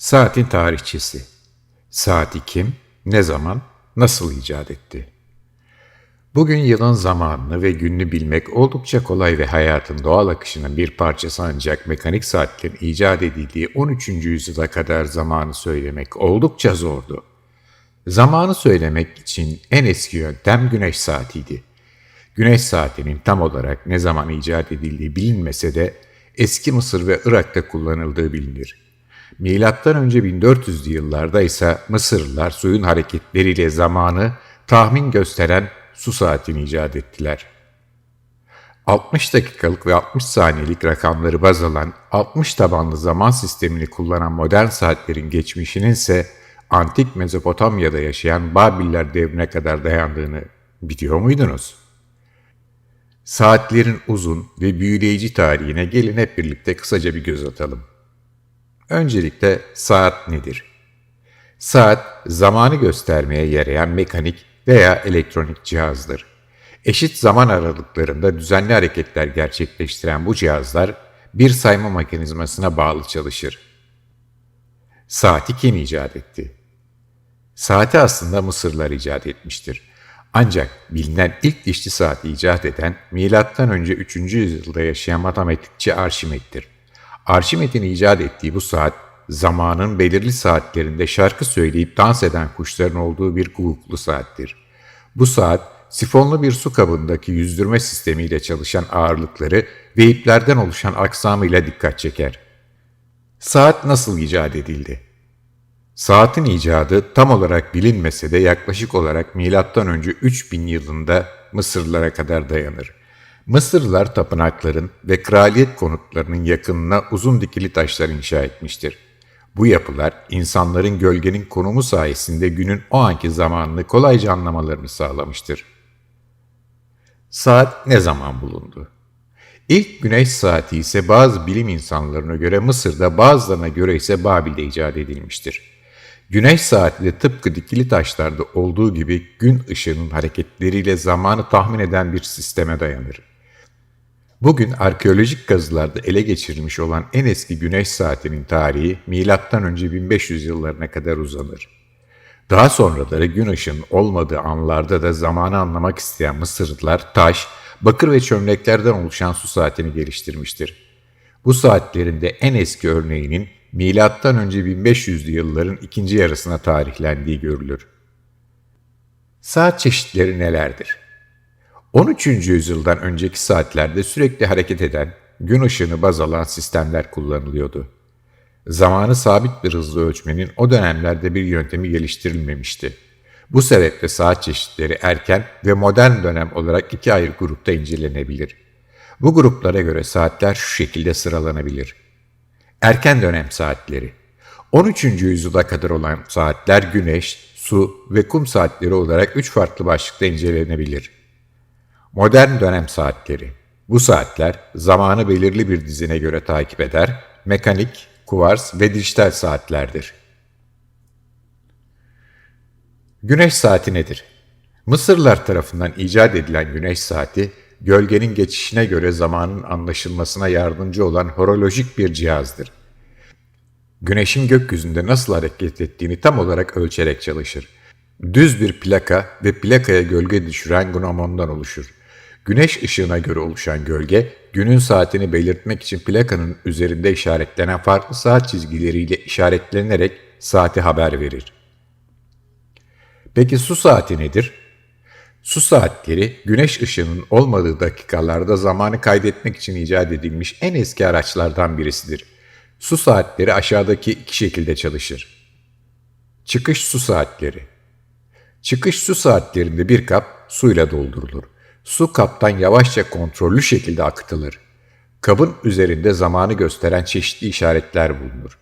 Saatin tarihçesi. Saati kim, ne zaman, nasıl icat etti? Bugün yılın zamanını ve gününü bilmek oldukça kolay ve hayatın doğal akışının bir parçası ancak mekanik saatlerin icat edildiği 13. yüzyıla kadar zamanı söylemek oldukça zordu. Zamanı söylemek için en eski yöntem güneş saatiydi. Güneş saatinin tam olarak ne zaman icat edildiği bilinmese de eski Mısır ve Irak'ta kullanıldığı bilinir. Milattan önce 1400'lü yıllarda ise Mısırlılar suyun hareketleriyle zamanı tahmin gösteren su saatini icat ettiler. 60 dakikalık ve 60 saniyelik rakamları baz alan 60 tabanlı zaman sistemini kullanan modern saatlerin geçmişinin ise antik Mezopotamya'da yaşayan Babiller devrine kadar dayandığını biliyor muydunuz? Saatlerin uzun ve büyüleyici tarihine gelin hep birlikte kısaca bir göz atalım. Öncelikle saat nedir? Saat, zamanı göstermeye yarayan mekanik veya elektronik cihazdır. Eşit zaman aralıklarında düzenli hareketler gerçekleştiren bu cihazlar bir sayma mekanizmasına bağlı çalışır. Saati kim icat etti? Saati aslında Mısırlar icat etmiştir. Ancak bilinen ilk dişli saati icat eden M.Ö. 3. yüzyılda yaşayan matematikçi Arşimet'tir. Arşimet'in icat ettiği bu saat, zamanın belirli saatlerinde şarkı söyleyip dans eden kuşların olduğu bir guguklu saattir. Bu saat, sifonlu bir su kabındaki yüzdürme sistemiyle çalışan ağırlıkları ve iplerden oluşan aksamıyla dikkat çeker. Saat nasıl icat edildi? Saatin icadı tam olarak bilinmese de yaklaşık olarak M.Ö. 3000 yılında Mısırlılara kadar dayanır. Mısırlılar tapınakların ve kraliyet konutlarının yakınına uzun dikili taşlar inşa etmiştir. Bu yapılar insanların gölgenin konumu sayesinde günün o anki zamanını kolayca anlamalarını sağlamıştır. Saat ne zaman bulundu? İlk güneş saati ise bazı bilim insanlarına göre Mısır'da bazılarına göre ise Babil'de icat edilmiştir. Güneş saati de tıpkı dikili taşlarda olduğu gibi gün ışığının hareketleriyle zamanı tahmin eden bir sisteme dayanır. Bugün arkeolojik kazılarda ele geçirilmiş olan en eski güneş saatinin tarihi M.Ö. 1500 yıllarına kadar uzanır. Daha sonraları gün ışığının olmadığı anlarda da zamanı anlamak isteyen Mısırlılar taş, bakır ve çömleklerden oluşan su saatini geliştirmiştir. Bu saatlerin de en eski örneğinin M.Ö. 1500'lü yılların ikinci yarısına tarihlendiği görülür. Saat çeşitleri nelerdir? 13. yüzyıldan önceki saatlerde sürekli hareket eden, gün ışığını baz alan sistemler kullanılıyordu. Zamanı sabit bir hızla ölçmenin o dönemlerde bir yöntemi geliştirilmemişti. Bu sebeple saat çeşitleri erken ve modern dönem olarak iki ayrı grupta incelenebilir. Bu gruplara göre saatler şu şekilde sıralanabilir. Erken dönem saatleri 13. yüzyıla kadar olan saatler güneş, su ve kum saatleri olarak üç farklı başlıkta incelenebilir. Modern dönem saatleri. Bu saatler zamanı belirli bir dizine göre takip eder, mekanik, kuvars ve dijital saatlerdir. Güneş saati nedir? Mısırlılar tarafından icat edilen güneş saati, gölgenin geçişine göre zamanın anlaşılmasına yardımcı olan horolojik bir cihazdır. Güneşin gökyüzünde nasıl hareket ettiğini tam olarak ölçerek çalışır. Düz bir plaka ve plakaya gölge düşüren gnomondan oluşur. Güneş ışığına göre oluşan gölge, günün saatini belirtmek için plakanın üzerinde işaretlenen farklı saat çizgileriyle işaretlenerek saati haber verir. Peki su saati nedir? Su saatleri, güneş ışığının olmadığı dakikalarda zamanı kaydetmek için icat edilmiş en eski araçlardan birisidir. Su saatleri aşağıdaki iki şekilde çalışır. Çıkış su saatleri Çıkış su saatlerinde bir kap suyla doldurulur. Su kaptan yavaşça kontrollü şekilde akıtılır. Kabın üzerinde zamanı gösteren çeşitli işaretler bulunur.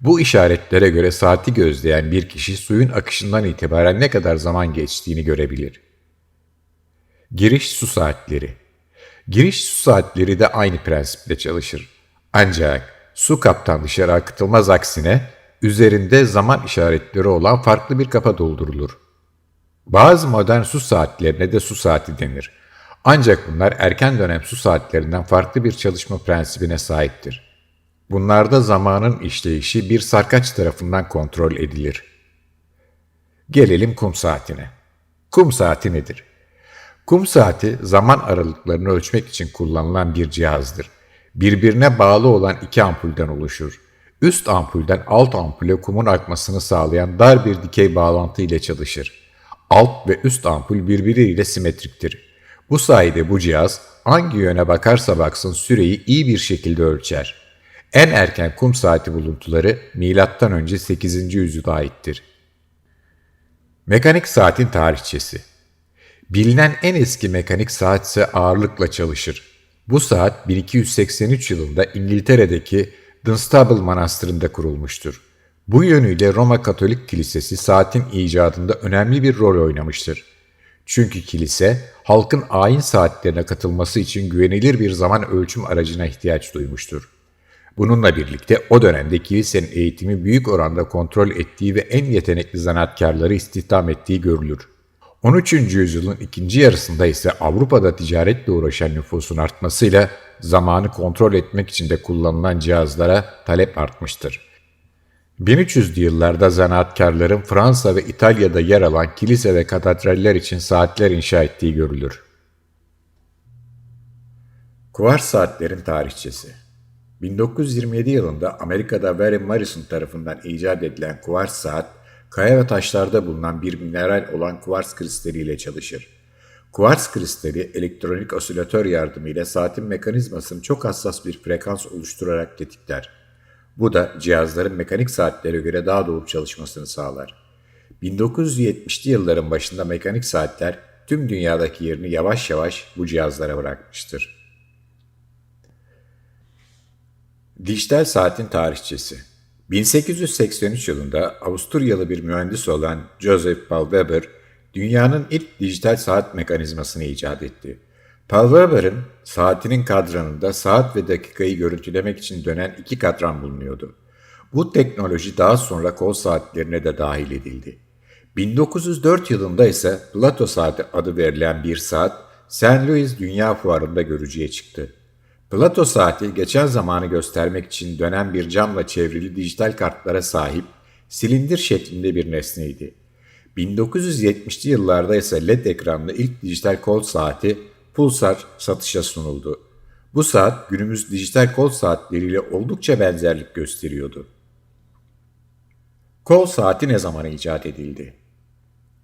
Bu işaretlere göre saati gözleyen bir kişi suyun akışından itibaren ne kadar zaman geçtiğini görebilir. Giriş su saatleri Giriş su saatleri de aynı prensiple çalışır. Ancak su kaptan dışarı akıtılmaz aksine üzerinde zaman işaretleri olan farklı bir kapa doldurulur. Bazı modern su saatlerine de su saati denir. Ancak bunlar erken dönem su saatlerinden farklı bir çalışma prensibine sahiptir. Bunlarda zamanın işleyişi bir sarkaç tarafından kontrol edilir. Gelelim kum saatine. Kum saati nedir? Kum saati zaman aralıklarını ölçmek için kullanılan bir cihazdır. Birbirine bağlı olan iki ampulden oluşur. Üst ampulden alt ampule kumun akmasını sağlayan dar bir dikey bağlantı ile çalışır. Alt ve üst ampul birbiriyle simetriktir. Bu sayede bu cihaz hangi yöne bakarsa baksın süreyi iyi bir şekilde ölçer. En erken kum saati buluntuları M.Ö. 8. yüzyıla aittir. Mekanik saatin tarihçesi Bilinen en eski mekanik saat ise ağırlıkla çalışır. Bu saat 1283 yılında İngiltere'deki Dunstable Manastırı'nda kurulmuştur. Bu yönüyle Roma Katolik Kilisesi saatin icadında önemli bir rol oynamıştır. Çünkü kilise halkın ayin saatlerine katılması için güvenilir bir zaman ölçüm aracına ihtiyaç duymuştur. Bununla birlikte o dönemde kilisenin eğitimi büyük oranda kontrol ettiği ve en yetenekli zanaatkarları istihdam ettiği görülür. 13. yüzyılın ikinci yarısında ise Avrupa'da ticaretle uğraşan nüfusun artmasıyla zamanı kontrol etmek için de kullanılan cihazlara talep artmıştır. 1300'lü yıllarda zanaatkarların Fransa ve İtalya'da yer alan kilise ve katedraller için saatler inşa ettiği görülür. Kuvars saatlerin tarihçesi 1927 yılında Amerika'da Warren Morrison tarafından icat edilen kuvars saat, kaya ve taşlarda bulunan bir mineral olan kuvars kristaliyle çalışır. Kuvars kristali elektronik osilatör yardımıyla saatin mekanizmasını çok hassas bir frekans oluşturarak tetikler. Bu da cihazların mekanik saatlere göre daha doğru çalışmasını sağlar. 1970'li yılların başında mekanik saatler tüm dünyadaki yerini yavaş yavaş bu cihazlara bırakmıştır. Dijital saatin tarihçesi 1883 yılında Avusturyalı bir mühendis olan Joseph Paul Weber, dünyanın ilk dijital saat mekanizmasını icat etti. Paul Weber'ın saatinin kadranında saat ve dakikayı görüntülemek için dönen iki kadran bulunuyordu. Bu teknoloji daha sonra kol saatlerine de dahil edildi. 1904 yılında ise Plato saati adı verilen bir saat St. Louis Dünya Fuarı'nda görücüye çıktı. Plato saati geçen zamanı göstermek için dönen bir camla çevrili dijital kartlara sahip silindir şeklinde bir nesneydi. 1970'li yıllarda ise LED ekranlı ilk dijital kol saati Pulsar satışa sunuldu. Bu saat günümüz dijital kol saatleriyle oldukça benzerlik gösteriyordu. Kol saati ne zaman icat edildi?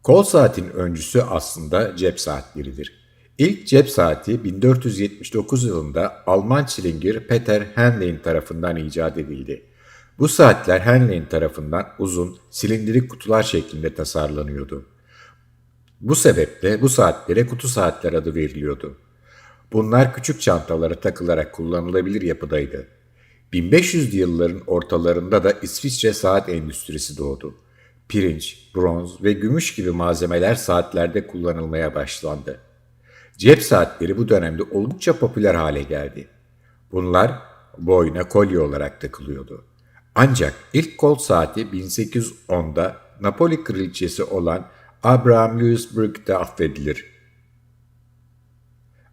Kol saatin öncüsü aslında cep saatleridir. İlk cep saati 1479 yılında Alman çilingir Peter Henlein tarafından icat edildi. Bu saatler Henlein tarafından uzun, silindirik kutular şeklinde tasarlanıyordu. Bu sebeple bu saatlere kutu saatler adı veriliyordu. Bunlar küçük çantalara takılarak kullanılabilir yapıdaydı. 1500'lü yılların ortalarında da İsviçre saat endüstrisi doğdu. Pirinç, bronz ve gümüş gibi malzemeler saatlerde kullanılmaya başlandı. Cep saatleri bu dönemde oldukça popüler hale geldi. Bunlar boyuna kolye olarak takılıyordu. Ancak ilk kol saati 1810'da Napoli kraliçesi olan Abraham Louis Brugge'de affedilir.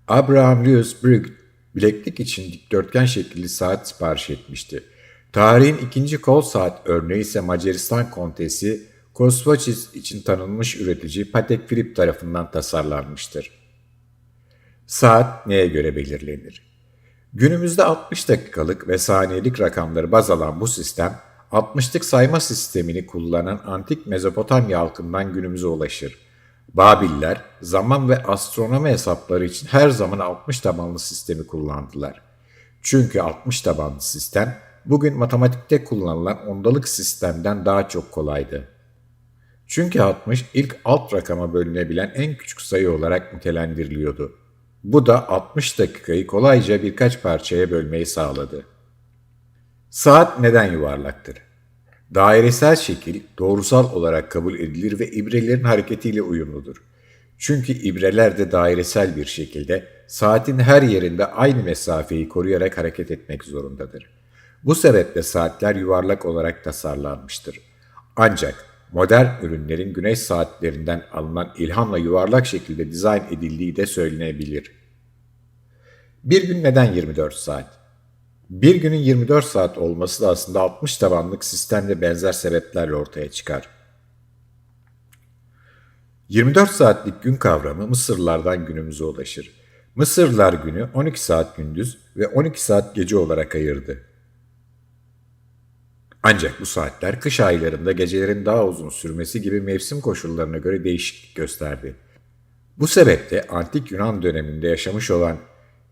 Abraham Louis Brugge bileklik için dikdörtgen şekilli saat sipariş etmişti. Tarihin ikinci kol saat örneği ise Macaristan kontesi Kosvaçis için tanınmış üretici Patek Philippe tarafından tasarlanmıştır. Saat neye göre belirlenir? Günümüzde 60 dakikalık ve saniyelik rakamları baz alan bu sistem, 60'lık sayma sistemini kullanan antik Mezopotamya halkından günümüze ulaşır. Babiller zaman ve astronomi hesapları için her zaman 60 tabanlı sistemi kullandılar. Çünkü 60 tabanlı sistem bugün matematikte kullanılan ondalık sistemden daha çok kolaydı. Çünkü 60 ilk alt rakama bölünebilen en küçük sayı olarak nitelendiriliyordu. Bu da 60 dakikayı kolayca birkaç parçaya bölmeyi sağladı. Saat neden yuvarlaktır? Dairesel şekil doğrusal olarak kabul edilir ve ibrelerin hareketiyle uyumludur. Çünkü ibreler de dairesel bir şekilde saatin her yerinde aynı mesafeyi koruyarak hareket etmek zorundadır. Bu sebeple saatler yuvarlak olarak tasarlanmıştır. Ancak modern ürünlerin güneş saatlerinden alınan ilhamla yuvarlak şekilde dizayn edildiği de söylenebilir. Bir gün neden 24 saat? Bir günün 24 saat olması da aslında 60 tabanlık sistemle benzer sebeplerle ortaya çıkar. 24 saatlik gün kavramı Mısırlılardan günümüze ulaşır. Mısırlılar günü 12 saat gündüz ve 12 saat gece olarak ayırdı. Ancak bu saatler kış aylarında gecelerin daha uzun sürmesi gibi mevsim koşullarına göre değişiklik gösterdi. Bu sebeple antik Yunan döneminde yaşamış olan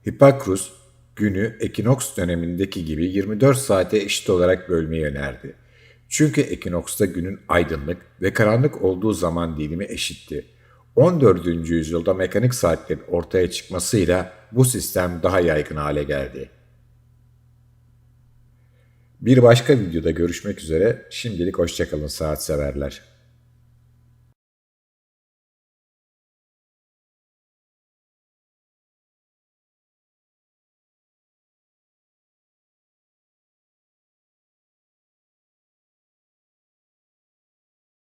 Hippakrus günü ekinoks dönemindeki gibi 24 saate eşit olarak bölmeyi önerdi. Çünkü ekinoksta günün aydınlık ve karanlık olduğu zaman dilimi eşitti. 14. yüzyılda mekanik saatlerin ortaya çıkmasıyla bu sistem daha yaygın hale geldi. Bir başka videoda görüşmek üzere. Şimdilik hoşçakalın saat severler.